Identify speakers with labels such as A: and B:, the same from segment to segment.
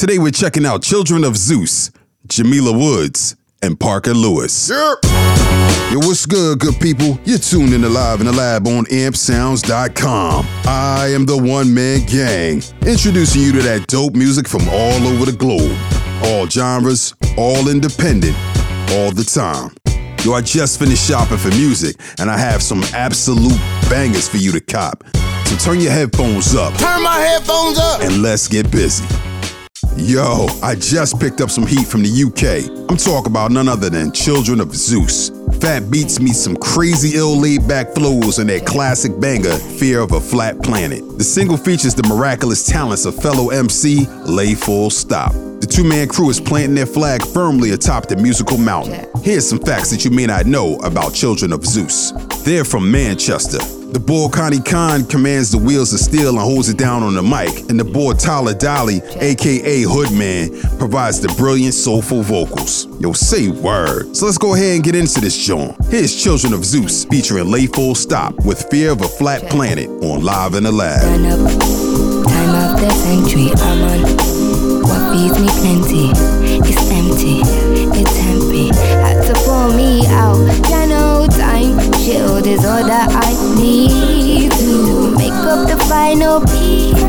A: Today we're checking out Children of Zeus, Jamila Woods, and Parker Lewis.
B: Yep.
A: Yo, what's good, good people? You're tuned in to Live in the Lab on ampsounds.com. I am the one man gang, introducing you to that dope music from all over the globe. All genres, all independent, all the time. Yo, I just finished shopping for music, and I have some absolute bangers for you to cop. So turn your headphones up
B: Turn my headphones up.
A: and let's get busy. Yo, I just picked up some heat from the UK. I'm talking about none other than Children of Zeus. Fat Beats meets some crazy ill laid back flows in their classic banger, Fear of a Flat Planet. The single features the miraculous talents of fellow MC Lay Full Stop. Two man crew is planting their flag firmly atop the musical mountain. Here's some facts that you may not know about Children of Zeus. They're from Manchester. The boy Konny Kon commands the wheels of steel and holds it down on the mic, and the boy Tyler Daley, aka Hoodman, provides the brilliant soulful vocals. Yo, say word. So let's go ahead and get into this joint. Here's Children of Zeus featuring Lay Full Stop with Fear of a Flat Planet on Live in the Lab.
C: Up, time the. I'm on feeds me plenty. It's empty, it's empty. Had to pull me out. Yeah, no time. Shield is all that I need to make up the final piece.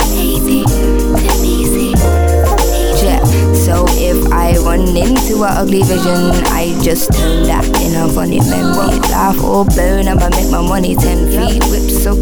C: So if I run into an ugly vision, I just turn that in a funny memory. Laugh or burn, I'ma make my money ten feet. Whips up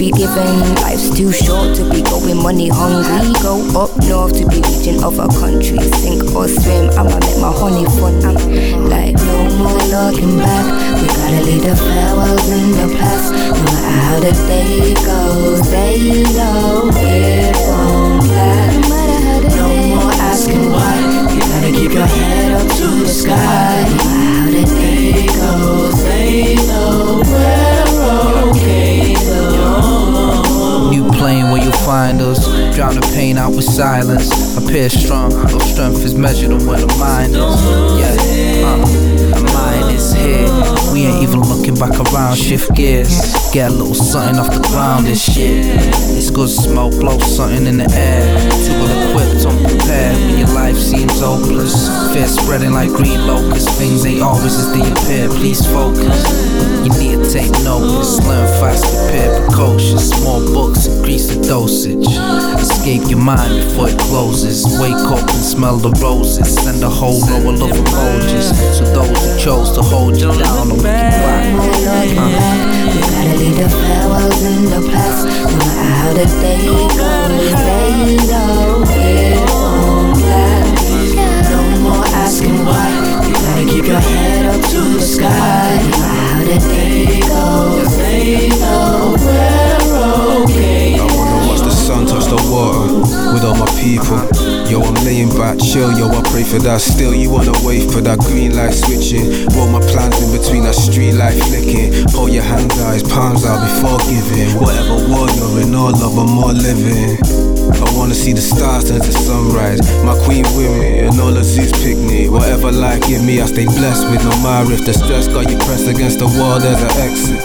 C: be given, life's too short to be going money hungry. Go up north to be reaching other countries. Sink or swim, I'ma make my honey funny. Like no more looking back. We gotta leave the farewells in the past. No matter how the day goes, they know it won't last. No more asking why. You gotta keep your head up to the sky. No matter how the day goes, they know we're
D: pain out with silence. Appear strong, though strength is measured on where the mind is. Yeah, uh, mind is here. We ain't even looking back around. Shift gears, get a little something off the ground. This shit, it's good smoke, blow something in the air. Too well equipped, unprepared when your life seems hopeless. Fear spreading like green locusts. Things ain't always as they appear. Please focus. You need to take notice. Learn fast, prepare precocious. More books, increase the dosage. Escape your mind before it closes. Wake up and smell the roses. Send a whole row of emojis. So those who chose to hold you down don't look back.
C: We gotta leave the farewells in the past. No matter how the day goes, they know it won't last. No more asking why. You gotta keep your head up to the sky. No matter how the day goes, they know we're okay.
E: Sun touch the water with all my people. Yo, I'm laying back, chill, yo, I pray for that. Still, you wanna wait for that green light switching. Roll my plans in between that street light flicking. Hold your hands out, his palms out before giving. Whatever war you're in, all love, I'm more living. I wanna see the stars turn to sunrise. My queen with me, and all the Zeus picnic. Whatever life give me, I stay blessed with. No matter if the stress got you pressed against the wall, there's an exit.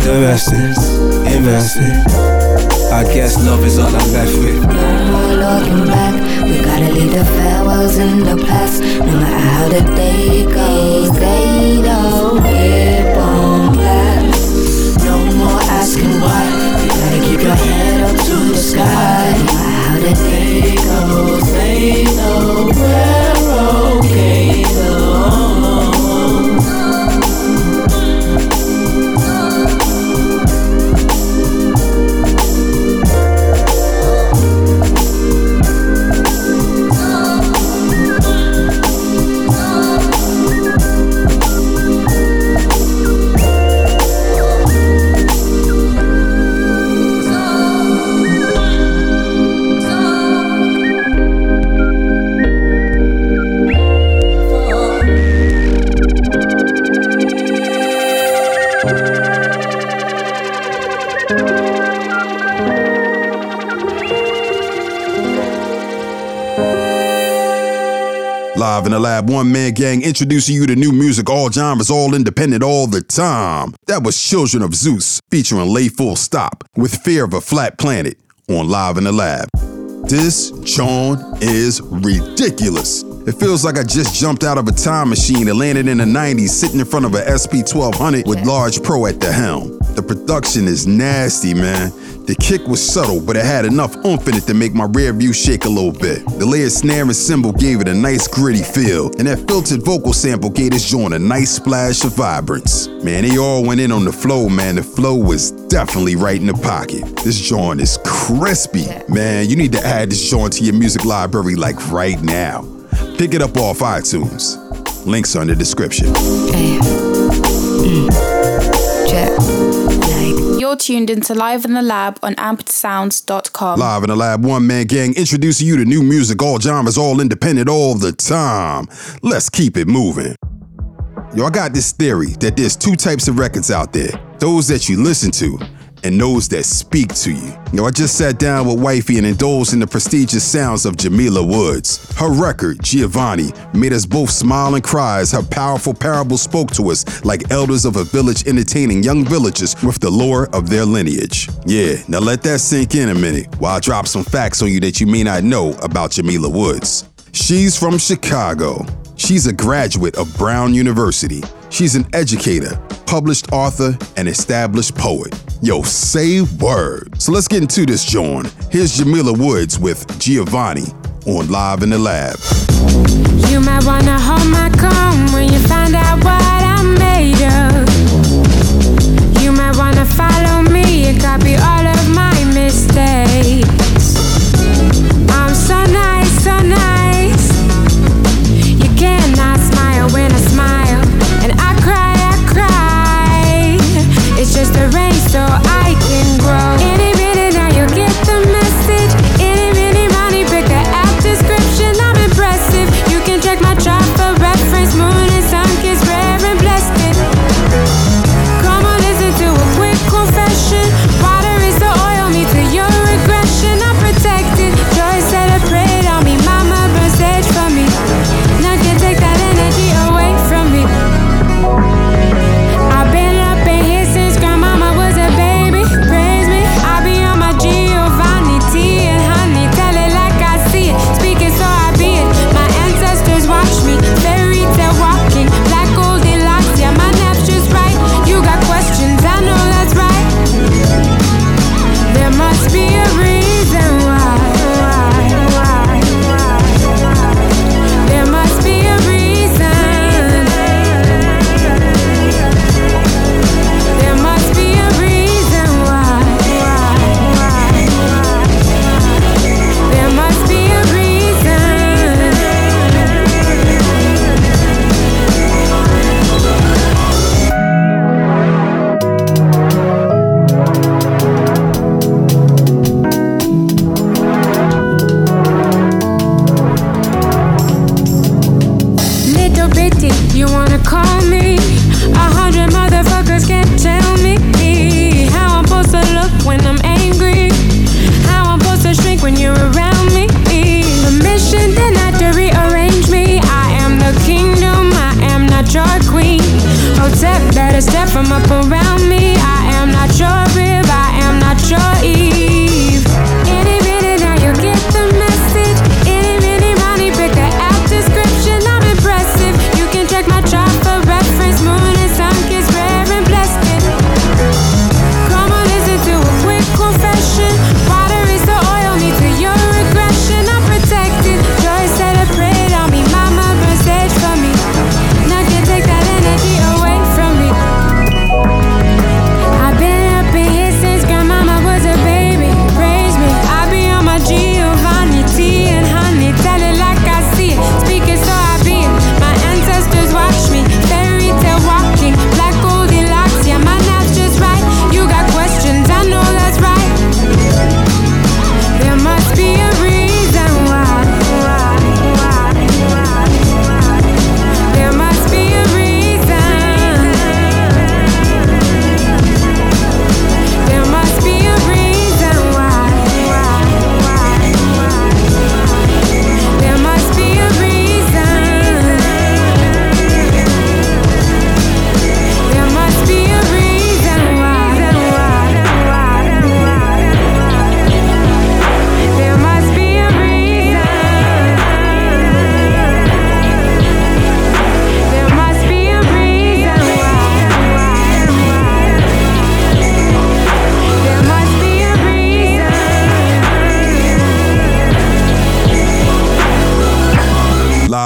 E: The rest is invested. I guess love is all I'm left with.
C: No more looking back. We gotta leave the farewells in the past. No matter how the day goes,
A: Live in the lab, one man gang introducing you to new music, all genres, all independent, all the time. That was Children of Zeus featuring Lay Full Stop with Fear of a Flat Planet on Live in the Lab. This John is ridiculous. It feels like I just jumped out of a time machine and landed in the 90s sitting in front of a SP 1200 with Large Pro at the helm. The production is nasty, man. The kick was subtle, but it had enough oomph in it to make my rear view shake a little bit. The layered snare and cymbal gave it a nice gritty feel, and that filtered vocal sample gave this joint a nice splash of vibrance. Man, they all went in on the flow, man. The flow was definitely right in the pocket. This joint is crispy. Man, you need to add this joint to your music library like right now. Pick it up off iTunes. Links are in the description.
C: Mm.
B: You're tuned into Live in the Lab on ampedsounds.com.
A: Live in the Lab, one man gang introducing you to new music, all genres, all independent, all the time. Let's keep it moving. Yo, I got this theory that there's two types of records out there those that you listen to and those that speak to you. Now, I just sat down with Wifey and indulged in the prestigious sounds of Jamila Woods. Her record, Giovanni, made us both smile and cry as her powerful parable spoke to us like elders of a village entertaining young villagers with the lore of their lineage. Yeah, now let that sink in a minute while I drop some facts on you that you may not know about Jamila Woods. She's from Chicago. She's a graduate of Brown University. She's an educator, published author, and established poet. Yo, say word. So let's get into this, John. Here's Jamila Woods with Giovanni on Live in the Lab.
F: You might wanna hold my comb when you find out what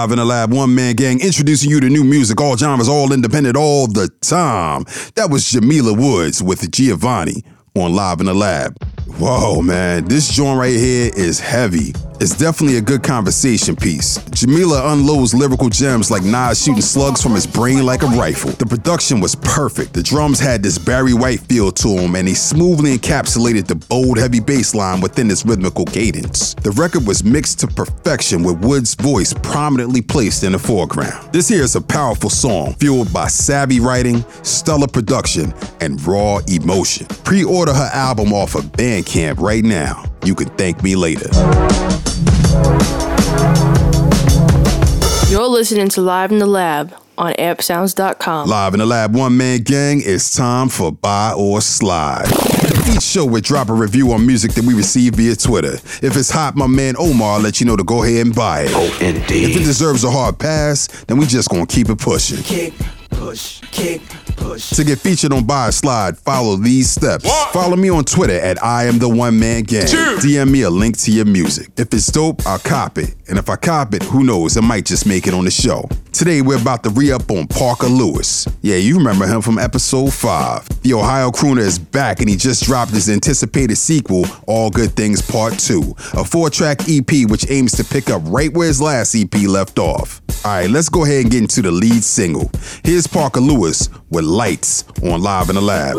A: Live in the Lab, one man gang, introducing you to new music, all genres, all independent, all the time. That was Jamila Woods with Giovanni on Live in the Lab. Whoa, man, this joint right here is heavy. It's definitely a good conversation piece. Jamila unloads lyrical gems like Nas shooting slugs from his brain like a rifle. The production was perfect. The drums had this Barry White feel to them, and he smoothly encapsulated the bold, heavy bass line within its rhythmical cadence. The record was mixed to perfection with Wood's voice prominently placed in the foreground. This here is a powerful song, fueled by savvy writing, stellar production, and raw emotion. Pre-order her album off of Bandcamp right now. You can thank me later.
G: You're listening to Live in the Lab on appsounds.com.
A: Live in the Lab One Man Gang, it's time for Buy or Slide. Each show we drop a review on music that we receive via Twitter. If it's hot, my man Omar will let you know to go ahead and buy it.
H: Oh, indeed.
A: If it deserves a hard pass, then we just gonna keep it pushing.
H: Kick, push, kick, push.
A: To get featured on Buy Slide, follow these steps. Follow me on Twitter at I am the one man gang. DM me a link to your music. If it's dope, I'll cop it. And if I cop it, who knows, I might just make it on the show. Today we're about to re-up on Parker Lewis. Yeah, you remember him from episode 5. The Ohio crooner is back and he just dropped his anticipated sequel, All Good Things Part 2, a four-track EP which aims to pick up right where his last EP left off. Alright, let's go ahead and get into the lead single. Here's Parker Lewis with Lights on Live in the Lab.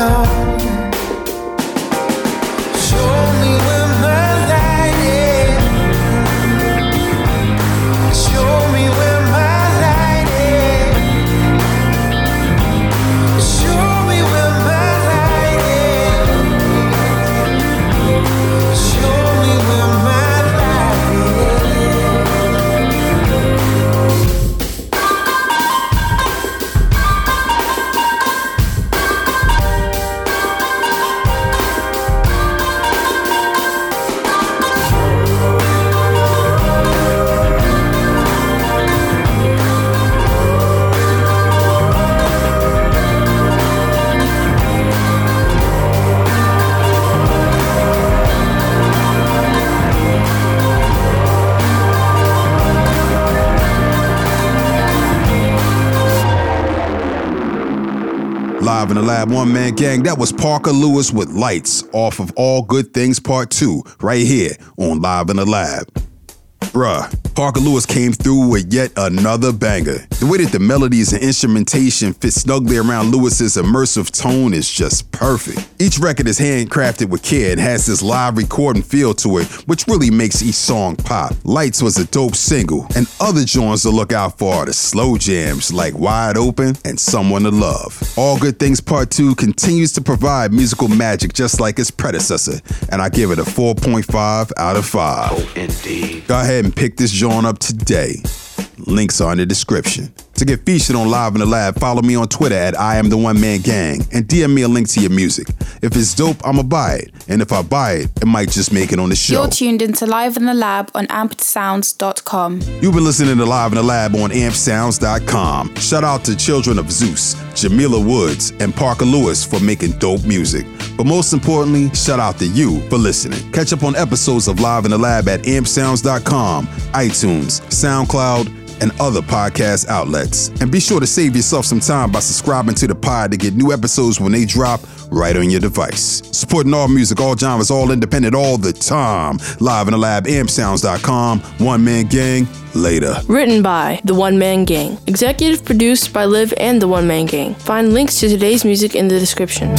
I: thought
A: Live in the Lab One Man Gang. That was Parker Lewis with Lights off of All Good Things Part 2, right here on Live in the Lab. Bruh, Parker Lewis came through with yet another banger. The way that the melodies and instrumentation fit snugly around Lewis's immersive tone is just perfect. Each record is handcrafted with care and has this live recording feel to it, which really makes each song pop. Lights was a dope single, and other joints to look out for are the slow jams like Wide Open and Someone to Love. All Good Things Part 2 continues to provide musical magic just like its predecessor, and I give it a 4.5 out of 5.
H: Oh, indeed.
A: Go ahead and pick this joint up today. Links are in the description. To get featured on Live in the Lab, follow me on Twitter at I am the one man gang and DM me a link to your music. If it's dope, I'ma buy it. And if I buy it, it might just make it on the show.
B: You're tuned into Live in the Lab on ampedsounds.com.
A: You've been listening to Live in the Lab on ampsounds.com. Shout out to Children of Zeus, Jamila Woods, and Parker Lewis for making dope music. But most importantly, shout out to you for listening. Catch up on episodes of Live in the Lab at ampsounds.com, iTunes, SoundCloud, and other podcast outlets. And be sure to save yourself some time by subscribing to the pod to get new episodes when they drop right on your device. Supporting all music, all genres, all independent, all the time. Live in the lab, ampsounds.com. One man gang, later.
G: Written by The One Man Gang. Executive produced by Liv and The One Man Gang. Find links to today's music in the description.